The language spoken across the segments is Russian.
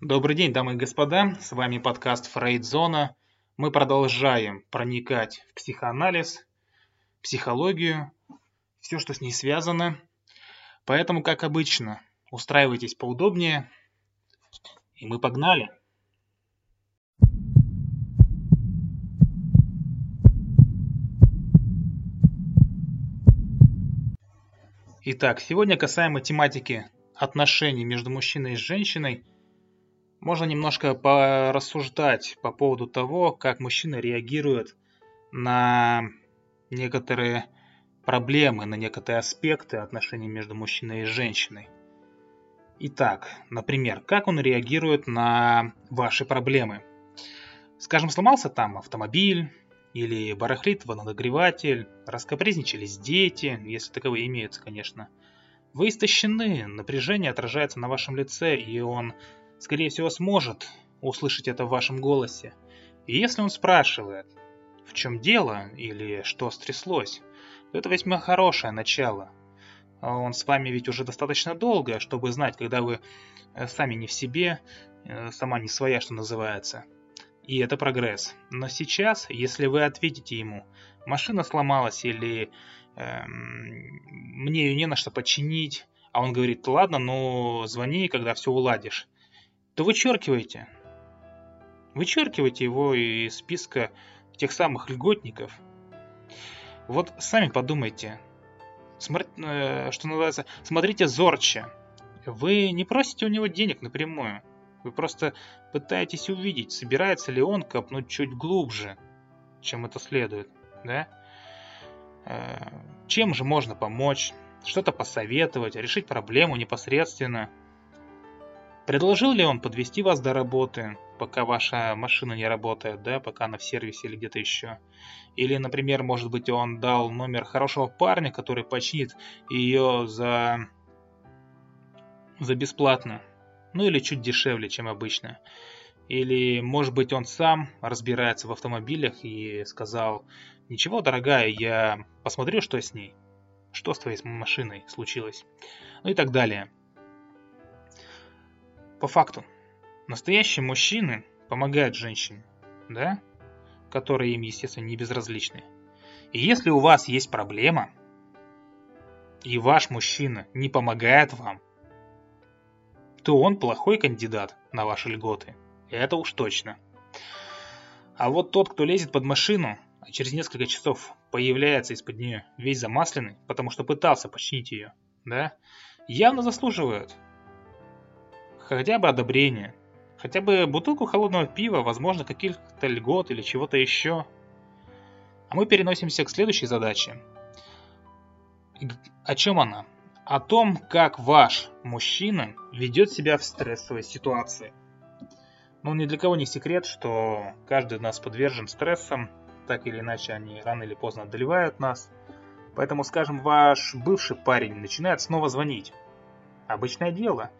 Добрый день, дамы и господа, с вами подкаст Фрейдзона. Мы продолжаем проникать в психоанализ, психологию, все, что с ней связано. Поэтому, как обычно, устраивайтесь поудобнее, и мы погнали. Итак, сегодня касаемо тематики отношений между мужчиной и женщиной – можно немножко порассуждать по поводу того, как мужчина реагирует на некоторые проблемы, на некоторые аспекты отношений между мужчиной и женщиной. Итак, например, как он реагирует на ваши проблемы? Скажем, сломался там автомобиль, или барахлит водонагреватель, раскопризничались дети, если таковые имеются, конечно. Вы истощены, напряжение отражается на вашем лице, и он скорее всего, сможет услышать это в вашем голосе. И если он спрашивает, в чем дело или что стряслось, то это весьма хорошее начало. А он с вами ведь уже достаточно долго, чтобы знать, когда вы э, сами не в себе, э, сама не своя, что называется. И это прогресс. Но сейчас, если вы ответите ему, машина сломалась или эм, мне ее не на что починить, а он говорит, ладно, ну звони, когда все уладишь то вычеркивайте. Вычеркивайте его из списка тех самых льготников. Вот сами подумайте, Смотр... Э, что называется, смотрите зорче. Вы не просите у него денег напрямую. Вы просто пытаетесь увидеть, собирается ли он копнуть чуть глубже, чем это следует. Да? Э, чем же можно помочь? Что-то посоветовать, решить проблему непосредственно – Предложил ли он подвести вас до работы, пока ваша машина не работает, да, пока она в сервисе или где-то еще? Или, например, может быть, он дал номер хорошего парня, который починит ее за, за бесплатно, ну или чуть дешевле, чем обычно. Или, может быть, он сам разбирается в автомобилях и сказал, ничего, дорогая, я посмотрю, что с ней, что с твоей машиной случилось, ну и так далее. По факту, настоящие мужчины помогают женщине, да? Которые им, естественно, не безразличны. И если у вас есть проблема, и ваш мужчина не помогает вам, то он плохой кандидат на ваши льготы. Это уж точно. А вот тот, кто лезет под машину, а через несколько часов появляется из-под нее весь замасленный, потому что пытался починить ее, да, явно заслуживают хотя бы одобрение. Хотя бы бутылку холодного пива, возможно, каких-то льгот или чего-то еще. А мы переносимся к следующей задаче. О чем она? О том, как ваш мужчина ведет себя в стрессовой ситуации. Ну, ни для кого не секрет, что каждый из нас подвержен стрессам, так или иначе они рано или поздно одолевают нас. Поэтому, скажем, ваш бывший парень начинает снова звонить. Обычное дело.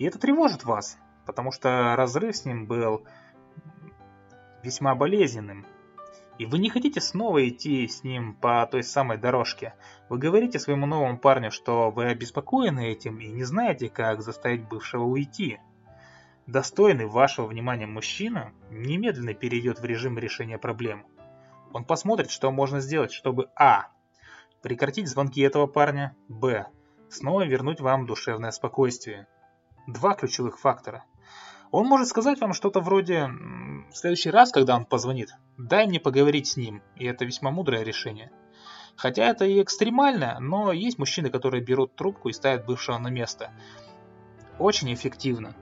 И это тревожит вас, потому что разрыв с ним был весьма болезненным. И вы не хотите снова идти с ним по той самой дорожке. Вы говорите своему новому парню, что вы обеспокоены этим и не знаете, как заставить бывшего уйти. Достойный вашего внимания мужчина немедленно перейдет в режим решения проблем. Он посмотрит, что можно сделать, чтобы а. Прекратить звонки этого парня, б. Снова вернуть вам душевное спокойствие два ключевых фактора. Он может сказать вам что-то вроде «В следующий раз, когда он позвонит, дай мне поговорить с ним», и это весьма мудрое решение. Хотя это и экстремально, но есть мужчины, которые берут трубку и ставят бывшего на место. Очень эффективно.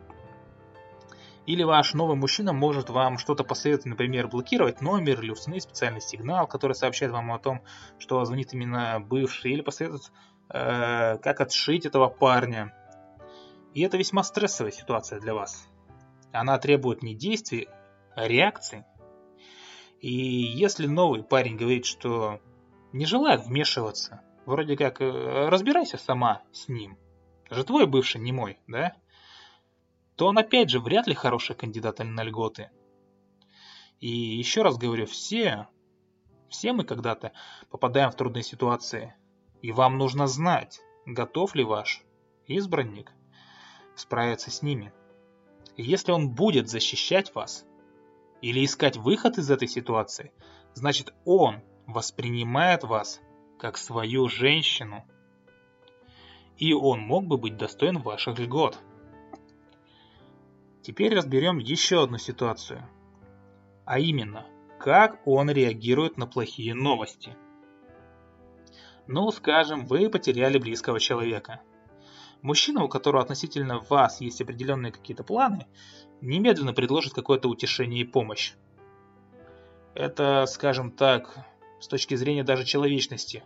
Или ваш новый мужчина может вам что-то посоветовать, например, блокировать номер или установить специальный сигнал, который сообщает вам о том, что звонит именно бывший, или посоветовать, э, как отшить этого парня, и это весьма стрессовая ситуация для вас. Она требует не действий, а реакции. И если новый парень говорит, что не желает вмешиваться, вроде как э, разбирайся сама с ним, же твой бывший не мой, да? То он опять же вряд ли хороший кандидат на льготы. И еще раз говорю, все, все мы когда-то попадаем в трудные ситуации. И вам нужно знать, готов ли ваш избранник справиться с ними. если он будет защищать вас или искать выход из этой ситуации, значит он воспринимает вас как свою женщину. И он мог бы быть достоин ваших льгот. Теперь разберем еще одну ситуацию. А именно, как он реагирует на плохие новости. Ну, скажем, вы потеряли близкого человека. Мужчина, у которого относительно вас есть определенные какие-то планы, немедленно предложит какое-то утешение и помощь. Это, скажем так, с точки зрения даже человечности,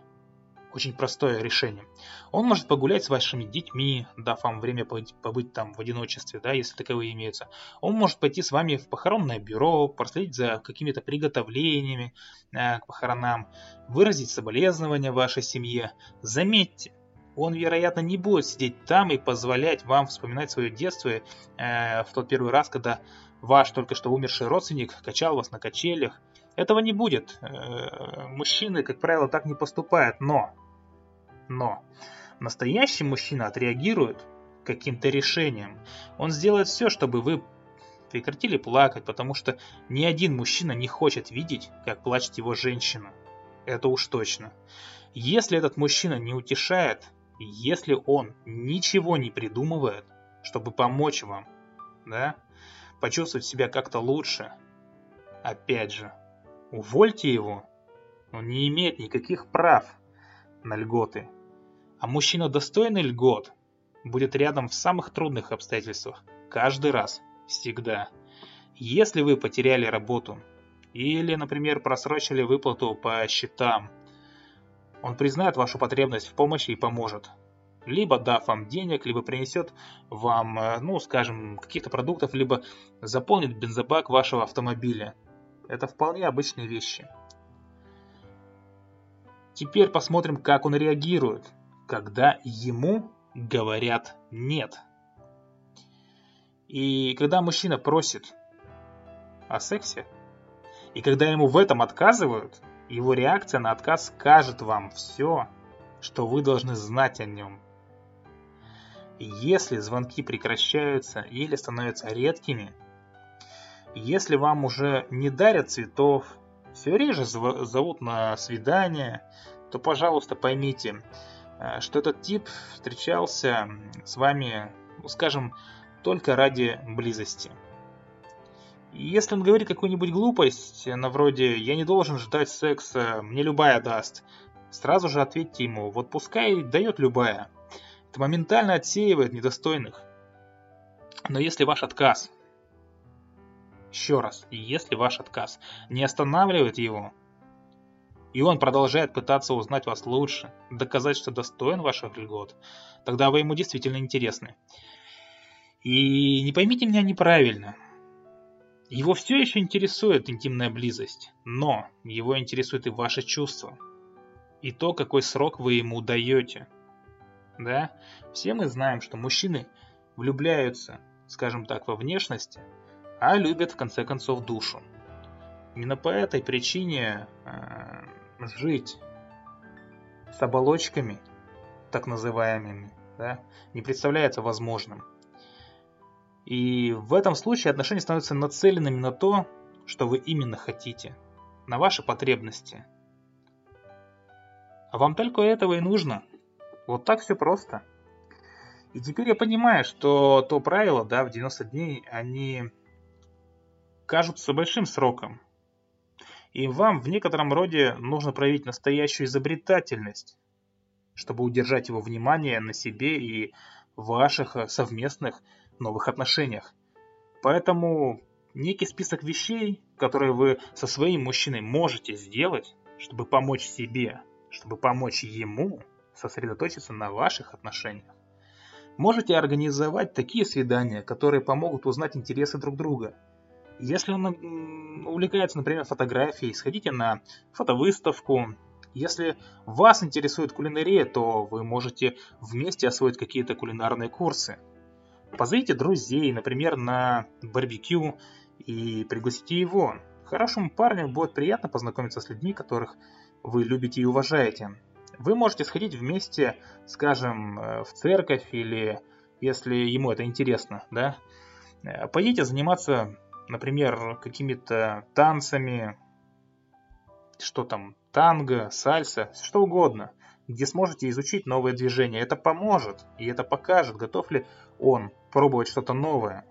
очень простое решение. Он может погулять с вашими детьми, дав вам время побыть, там в одиночестве, да, если таковые имеются. Он может пойти с вами в похоронное бюро, проследить за какими-то приготовлениями э, к похоронам, выразить соболезнования вашей семье. Заметьте, он, вероятно, не будет сидеть там и позволять вам вспоминать свое детство э, в тот первый раз, когда ваш только что умерший родственник качал вас на качелях. Этого не будет. Э, мужчины, как правило, так не поступают, но но настоящий мужчина отреагирует каким-то решением. Он сделает все, чтобы вы прекратили плакать, потому что ни один мужчина не хочет видеть, как плачет его женщина. Это уж точно. Если этот мужчина не утешает, если он ничего не придумывает, чтобы помочь вам, да, почувствовать себя как-то лучше, опять же, увольте его. Он не имеет никаких прав на льготы. А мужчина достойный льгот будет рядом в самых трудных обстоятельствах. Каждый раз. Всегда. Если вы потеряли работу или, например, просрочили выплату по счетам, он признает вашу потребность в помощи и поможет. Либо дав вам денег, либо принесет вам, э, ну, скажем, каких-то продуктов, либо заполнит бензобак вашего автомобиля. Это вполне обычные вещи. Теперь посмотрим, как он реагирует, когда ему говорят «нет». И когда мужчина просит о сексе, и когда ему в этом отказывают, его реакция на отказ скажет вам все, что вы должны знать о нем. Если звонки прекращаются или становятся редкими, если вам уже не дарят цветов, все реже зовут на свидание, то, пожалуйста, поймите, э, что этот тип встречался с вами, ну, скажем, только ради близости. Если он говорит какую-нибудь глупость, на вроде «я не должен ждать секса, мне любая даст», сразу же ответьте ему «вот пускай дает любая». Это моментально отсеивает недостойных. Но если ваш отказ еще раз, если ваш отказ не останавливает его, и он продолжает пытаться узнать вас лучше, доказать, что достоин ваших льгот, тогда вы ему действительно интересны. И не поймите меня неправильно. Его все еще интересует интимная близость, но его интересует и ваши чувства. И то, какой срок вы ему даете. Да? Все мы знаем, что мужчины влюбляются, скажем так, во внешность, а любят в конце концов душу. Именно по этой причине э, жить с оболочками, так называемыми, да, не представляется возможным. И в этом случае отношения становятся нацеленными на то, что вы именно хотите, на ваши потребности. А вам только этого и нужно. Вот так все просто. И теперь я понимаю, что то правило, да, в 90 дней, они кажутся большим сроком. И вам в некотором роде нужно проявить настоящую изобретательность, чтобы удержать его внимание на себе и ваших э, совместных новых отношениях. Поэтому некий список вещей, которые вы со своим мужчиной можете сделать, чтобы помочь себе, чтобы помочь ему сосредоточиться на ваших отношениях. Можете организовать такие свидания, которые помогут узнать интересы друг друга – если он увлекается, например, фотографией, сходите на фотовыставку. Если вас интересует кулинария, то вы можете вместе освоить какие-то кулинарные курсы. Позовите друзей, например, на барбекю и пригласите его. Хорошему парню будет приятно познакомиться с людьми, которых вы любите и уважаете. Вы можете сходить вместе, скажем, э, в церковь или если ему это интересно, да, Э, пойдите заниматься, например, какими-то танцами, что там, танго, сальса, что угодно, где сможете изучить новые движения. Это поможет и это покажет, готов ли он пробовать что-то новое.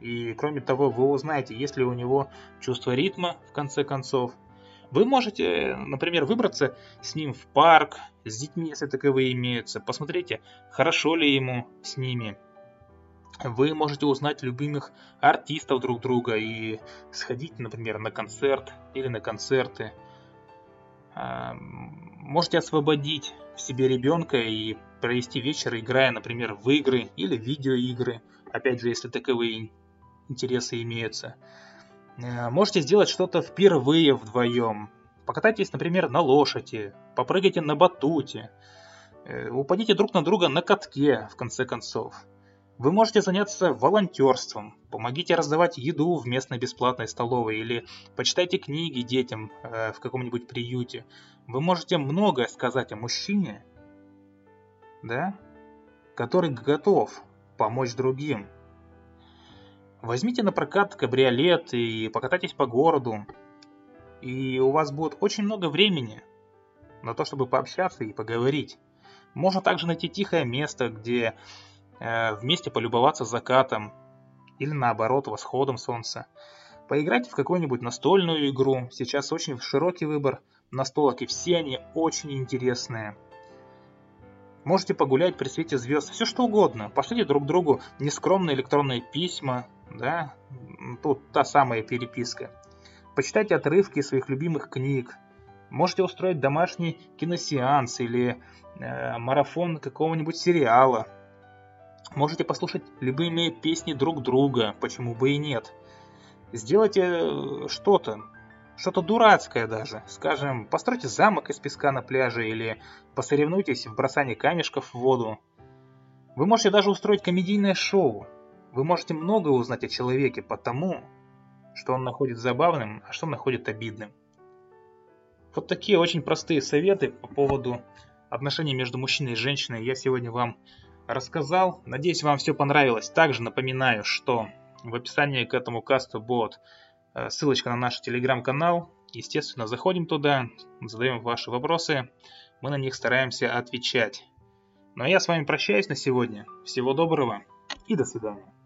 И кроме того, вы узнаете, есть ли у него чувство ритма, в конце концов. Вы можете, например, выбраться с ним в парк, с детьми, если таковые имеются. Посмотрите, хорошо ли ему с ними. Вы можете узнать любимых артистов друг друга и сходить, например, на концерт или на концерты. А, можете освободить в себе ребенка и провести вечер, играя, например, в игры или видеоигры. Опять же, если таковые интересы имеются. Э, можете сделать что-то впервые вдвоем. Покатайтесь, например, на лошади, попрыгайте на батуте, э, упадите друг на друга на катке, в конце концов. Вы можете заняться волонтерством, помогите раздавать еду в местной бесплатной столовой или почитайте книги детям э, в каком-нибудь приюте. Вы можете многое сказать о мужчине, да, который готов помочь другим. Возьмите на прокат кабриолет и покатайтесь по городу. И у вас будет очень много времени на то, чтобы пообщаться и поговорить. Можно также найти тихое место, где вместе полюбоваться закатом или наоборот восходом солнца. Поиграйте в какую-нибудь настольную игру. Сейчас очень широкий выбор настолок, и все они очень интересные. Можете погулять при свете звезд, все что угодно. Пошлите друг другу нескромные электронные письма, да, тут та самая переписка. Почитайте отрывки своих любимых книг. Можете устроить домашний киносеанс или э, марафон какого-нибудь сериала. Можете послушать любимые песни друг друга, почему бы и нет. Сделайте э, что-то, что-то дурацкое даже. Скажем, постройте замок из песка на пляже или посоревнуйтесь в бросании камешков в воду. Вы можете даже устроить комедийное шоу. Вы можете многое узнать о человеке по тому, что он находит забавным, а что он находит обидным. Вот такие очень простые советы по поводу отношений между мужчиной и женщиной я сегодня вам рассказал. Надеюсь, вам все понравилось. Также напоминаю, что в описании к этому касту будет э, ссылочка на наш телеграм-канал. Естественно, заходим туда, задаем ваши вопросы. Мы на них стараемся отвечать. Ну а я с вами прощаюсь на сегодня. Всего доброго и до свидания.